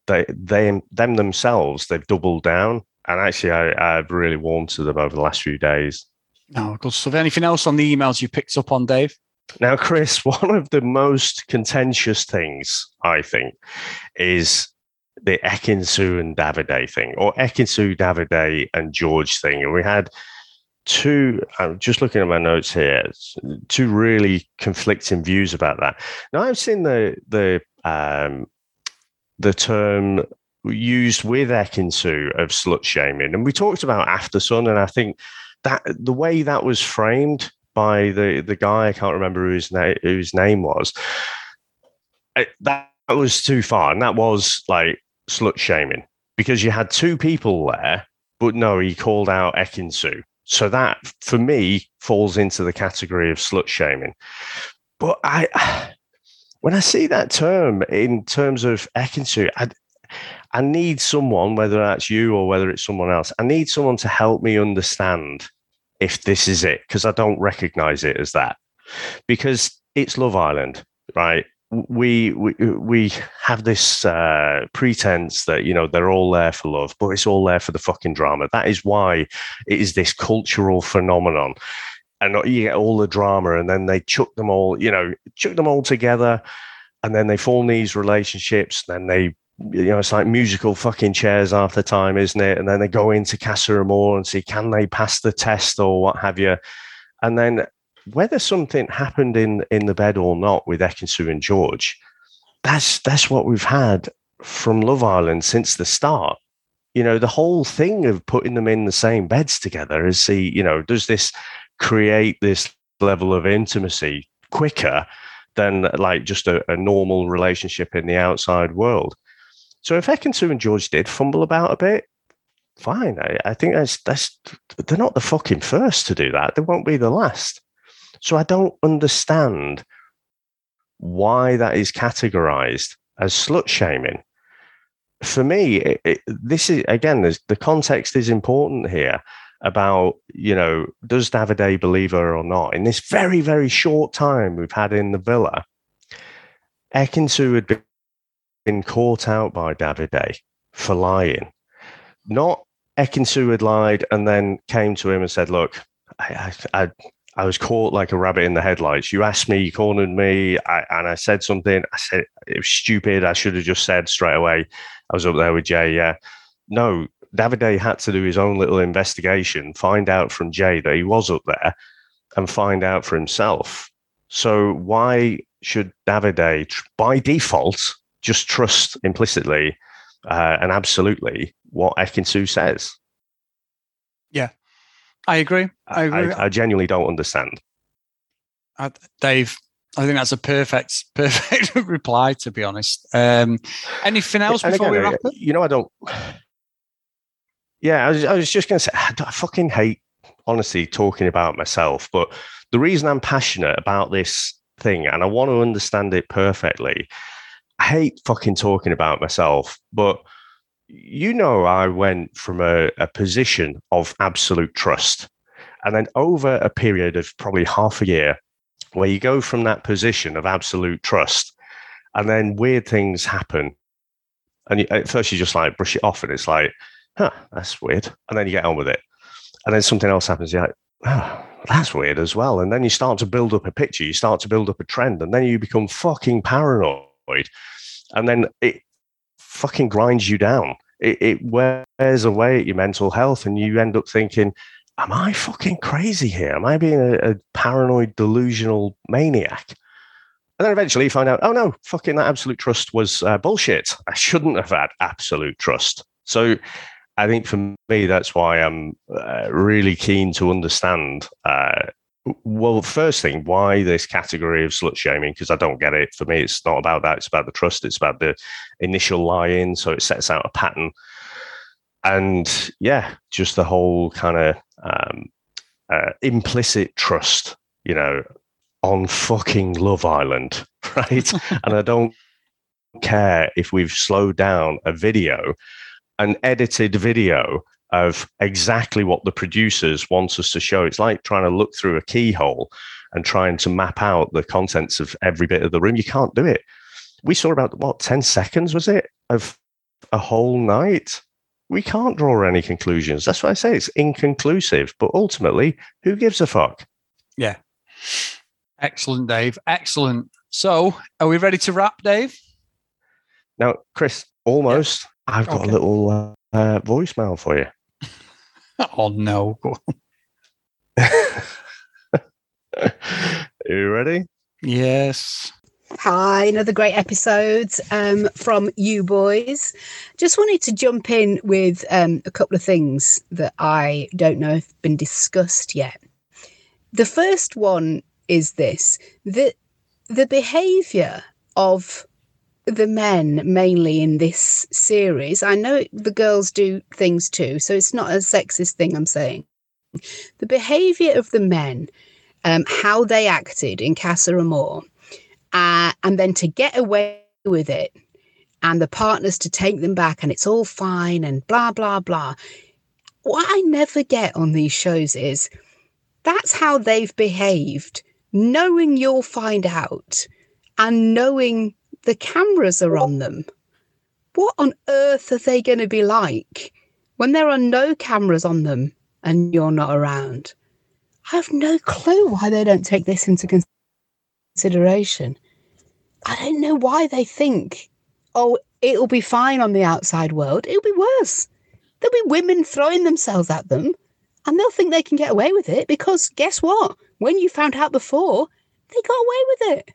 they they them themselves they've doubled down, and actually I, I've really warmed to them over the last few days. No, good stuff. Anything else on the emails you picked up on, Dave? Now, Chris, one of the most contentious things, I think, is the Ekin-Su and Davide thing, or Ekin-Su, Davide, and George thing. And we had two, I'm just looking at my notes here, two really conflicting views about that. Now, I've seen the, the, um, the term used with Ekin-Su of slut shaming, and we talked about Aftersun, and I think that the way that was framed by the the guy I can't remember whose name whose name was, it, that was too far, and that was like slut shaming because you had two people there, but no, he called out Ekin-Su. So that for me falls into the category of slut shaming. But I when I see that term in terms of Ekin-Su, I, I need someone, whether that's you or whether it's someone else, I need someone to help me understand if this is it, because I don't recognize it as that. Because it's Love Island, right? We we we have this uh, pretense that you know they're all there for love, but it's all there for the fucking drama. That is why it is this cultural phenomenon and you get all the drama, and then they chuck them all, you know, chuck them all together, and then they form these relationships. Then they, you know, it's like musical fucking chairs after time, isn't it? And then they go into Casa Amor and see can they pass the test or what have you, and then whether something happened in in the bed or not with Ekin-Su and George, that's that's what we've had from Love Island since the start. You know, the whole thing of putting them in the same beds together is see, you know, does this create this level of intimacy quicker than like just a, a normal relationship in the outside world. So if Ekin-Su and George did fumble about a bit, fine. I, I, think that's that's they're not the fucking first to do that. They won't be the last. So I don't understand why that is categorized as slut shaming. For me, it, it, this is again, the context is important here about, you know, does Davide believe her or not? In this very, very short time we've had in the villa, Ekin-Su had been caught out by Davide for lying. Not Ekin-Su had lied and then came to him and said, Look, I, I, I was caught like a rabbit in the headlights. You asked me, you cornered me, I, and I said something. I said it was stupid. I should have just said straight away. I was up there with Jay. Yeah. No, Davide had to do his own little investigation, find out from Jay that he was up there, and find out for himself. So why should Davide, by default, just trust implicitly uh, and absolutely what Ekin-Su says? Yeah, I agree. I agree. I, I genuinely don't understand. Uh, Dave, I think that's a perfect, perfect reply. To be honest, um, anything else before again, we wrap up? You know, I don't. Yeah, I was, I was just going to say, I fucking hate, honestly, talking about myself. But the reason I'm passionate about this thing and I want to understand it perfectly, I hate fucking talking about myself. But you know, I went from a, a position of absolute trust. And then over a period of probably half a year, where you go from that position of absolute trust, and then weird things happen. And you, at first, you just like brush it off, and it's like, huh, that's weird. And then you get on with it. And then something else happens. You're like, oh, that's weird as well. And then you start to build up a picture, you start to build up a trend, and then you become fucking paranoid. And then it fucking grinds you down. It, it wears away at your mental health, and you end up thinking, Am I fucking crazy here? Am I being a, a paranoid, delusional maniac? And then eventually you find out, oh no, fucking that absolute trust was uh, bullshit. I shouldn't have had absolute trust. So I think for me, that's why I'm uh, really keen to understand. Uh, well, first thing, why this category of slut shaming? Because I don't get it. For me, it's not about that. It's about the trust. It's about the initial lie-in. So it sets out a pattern, and yeah, just the whole kind of um, uh, implicit trust. You know, on fucking Love Island, right? and I don't care if we've slowed down a video an edited video of exactly what the producers want us to show. It's like trying to look through a keyhole and trying to map out the contents of every bit of the room. You can't do it. We saw about what 10 seconds was it of a whole night. We can't draw any conclusions. That's why I say it's inconclusive. But ultimately, who gives a fuck? Yeah. Excellent, Dave. Excellent. So, are we ready to wrap, Dave? Now, Chris, almost. I've got okay. a little uh, voicemail for you. oh no! Are you ready? Yes. Hi, another great episode um, from you boys. Just wanted to jump in with um, a couple of things that I don't know have been discussed yet. The first one is this that the behaviour of the men mainly in this series, I know the girls do things too, so it's not a sexist thing I'm saying. The behaviour of the men, um, how they acted in Casa Amor, uh, and then to get away with it and the partners to take them back and it's all fine and blah blah blah. What i never get on these shows is that's how they've behaved. Knowing you'll find out and knowing the cameras are on them what on earth are they going to be like when there are no cameras on them and you're not around i have no clue why they don't take this into consideration I don't know why they think, oh, it'll be fine on the outside world. It'll be worse. There'll be women throwing themselves at them and they'll think they can get away with it because guess what? When you found out before, they got away with it.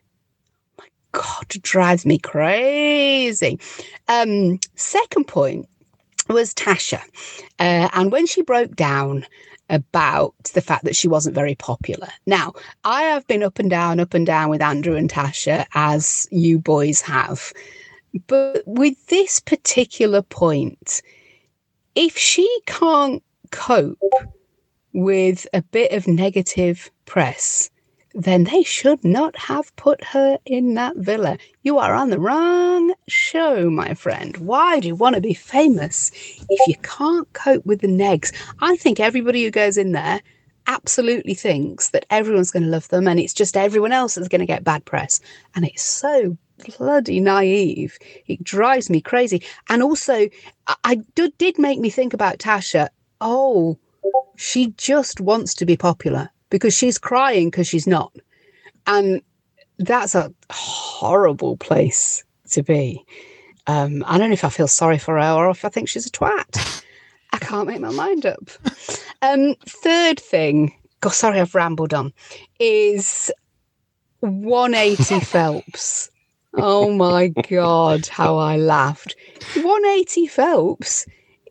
God, drives me crazy. Um, second point was Tasha. Uh, and when she broke down about the fact that she wasn't very popular. Now, I have been up and down, up and down with Andrew and Tasha, as you boys have. But with this particular point, if she can't cope with a bit of negative press, then they should not have put her in that villa. You are on the wrong show, my friend. Why do you want to be famous if you can't cope with the negs? I think everybody who goes in there absolutely thinks that everyone's going to love them and it's just everyone else that's going to get bad press. And it's so bloody naive. It drives me crazy. And also, I, did, did make me think about Tasha. Oh, she just wants to be popular because she's crying because she's not. And that's a horrible place to be. Um, I don't know if I feel sorry for her or if I think she's a twat. I can't make my mind up. Um, third thing, God, sorry I've rambled on, is 180 Phelps. Oh my God, how I laughed. 180 Phelps.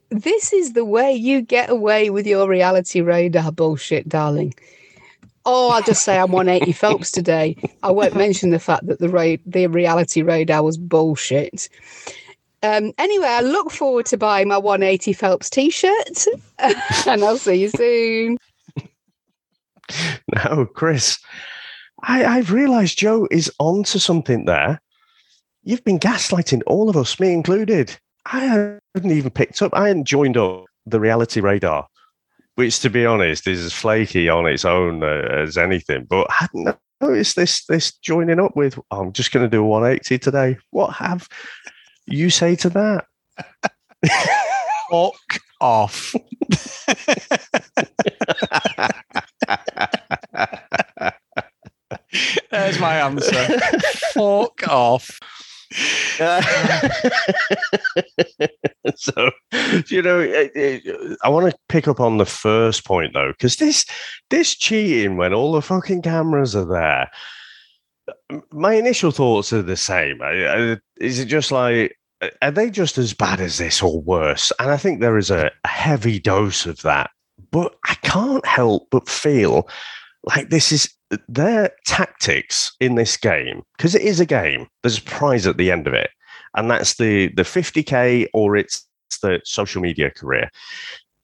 This is the way you get away with your reality radar bullshit, darling. Oh, I'll just say I'm 180 Phelps today. I won't mention the fact that the ra- the reality radar was bullshit. Um, anyway, I look forward to buying my 180 Phelps t-shirt, and I'll see you soon. Now, Chris, I, I've realised Joe is onto something there. You've been gaslighting all of us, me included. I hadn't even picked up. I hadn't joined up the reality radar which to be honest is as flaky on its own uh, as anything. But I hadn't noticed this this joining up with. Oh, I'm just going to do a 180 today. What have you say to that? Fuck off. There's my answer. Fuck off. you know, eh, eh, I want to pick up on the first point though, because this this cheating when all the fucking cameras are there. My initial thoughts are the same. Is it just like are they just as bad as this or worse? And I think there is a, a heavy dose of that. But I can't help but feel like this is their tactics in this game, because it is a game, there's a prize at the end of it. And that's the, the 50K or it's the social media career.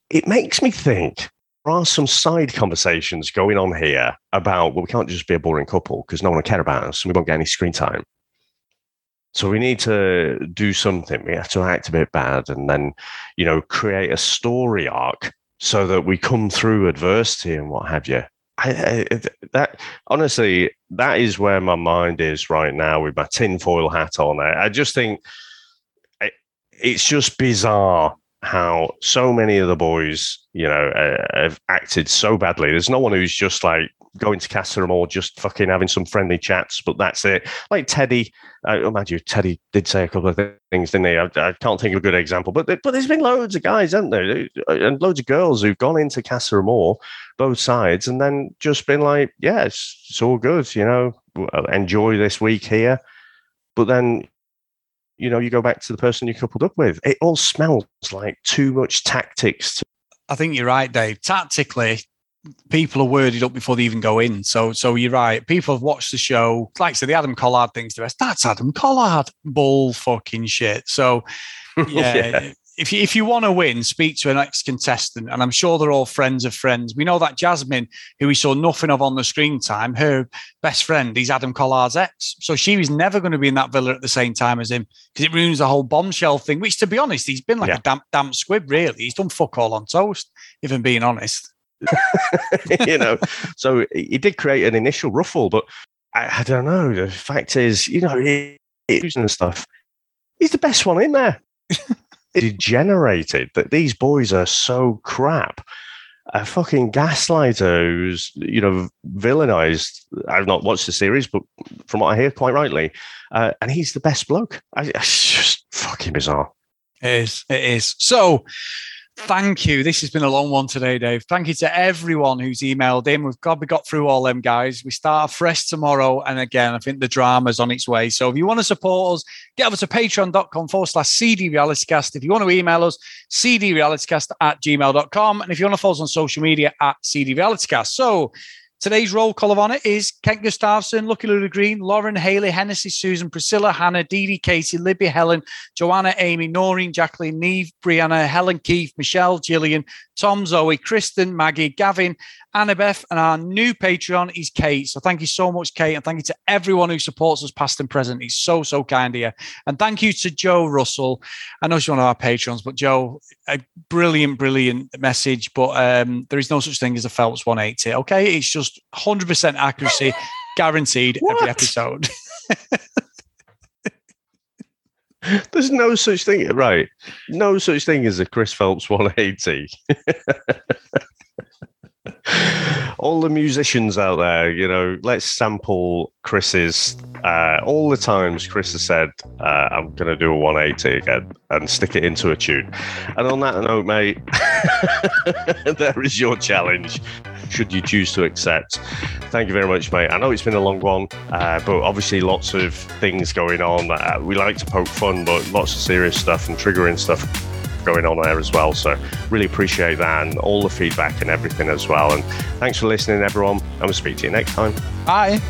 It makes me think there are some side conversations going on here about, well, we can't just be a boring couple because no one will care about us and we won't get any screen time. So we need to do something. We have to act a bit bad and then, you know, create a story arc so that we come through adversity and what have you. I, I, that honestly, that is where my mind is right now with my tinfoil hat on. I, I just think it's just bizarre how so many of the boys, you know, uh, have acted so badly. There's no one who's just like going to Casa Amor just fucking having some friendly chats, but that's it. Like Teddy, I uh, imagine Teddy did say a couple of things, didn't he? I, I can't think of a good example, but but there's been loads of guys, haven't there, and loads of girls who've gone into Amor, both sides, and then just been like, yeah, it's, it's all good, you know, enjoy this week here. but then you know you go back to the person you coupled up with. It all smells like too much tactics. To- I think you're right, Dave. Tactically, people are worded up before they even go in. So, so you're right. People have watched the show. Like so, the Adam Collard things. The rest. That's Adam Collard. Bull fucking shit. So, yeah. yeah if you, if you want to win, speak to an ex contestant, and I'm sure they're all friends of friends. We know that Jasmine, who we saw nothing of on the screen time, her best friend is Adam Collard's ex, so she was never going to be in that villa at the same time as him because it ruins the whole bombshell thing. Which, to be honest, he's been like yeah. a damp damp squib. Really, he's done fuck all on toast. If I'm being honest, you know. So he did create an initial ruffle, but I, I don't know. The fact is, you know, he, and stuff. He's the best one in there degenerated that these boys are so crap. A fucking gaslighter who's, you know, villainized. I've not watched the series, but from what I hear, quite rightly. Uh, and he's the best bloke. I, it's just fucking bizarre. It is. It is. So, Thank you. This has been a long one today, Dave. Thank you to everyone who's emailed in. We've got we got through all them guys. We start fresh tomorrow, and again, I think the drama's on its way. So if you want to support us, get over to patreon.com forward slash CD Realitycast. If you want to email us, cdrealitycast at gmail.com. And if you want to follow us on social media at CD Realitycast. So Today's roll call of honour is Kent Gustafson, Lucky Lulu Green, Lauren, Haley, Hennessy, Susan, Priscilla, Hannah, Dee Dee, Katie, Libby, Helen, Joanna, Amy, Noreen, Jacqueline, Neve, Brianna, Helen, Keith, Michelle, Gillian, Tom, Zoe, Kristen, Maggie, Gavin, Annabeth, and our new Patreon is Kate. So thank you so much, Kate, and thank you to everyone who supports us past and present. It's so, so kind of you. And thank you to Joe Russell. I know she's one of our patrons, but Joe, a brilliant, brilliant message. But um, there is no such thing as a Phelps 180. Okay. It's just 100% accuracy guaranteed every episode. There's no such thing, right? No such thing as a Chris Phelps 180. all the musicians out there, you know, let's sample Chris's. Uh, all the times Chris has said, uh, I'm going to do a 180 again and stick it into a tune. And on that note, mate, there is your challenge, should you choose to accept. Thank you very much, mate. I know it's been a long one, uh, but obviously lots of things going on. Uh, we like to poke fun, but lots of serious stuff and triggering stuff going on there as well. So really appreciate that and all the feedback and everything as well. And thanks for listening, everyone. And we'll speak to you next time. Bye.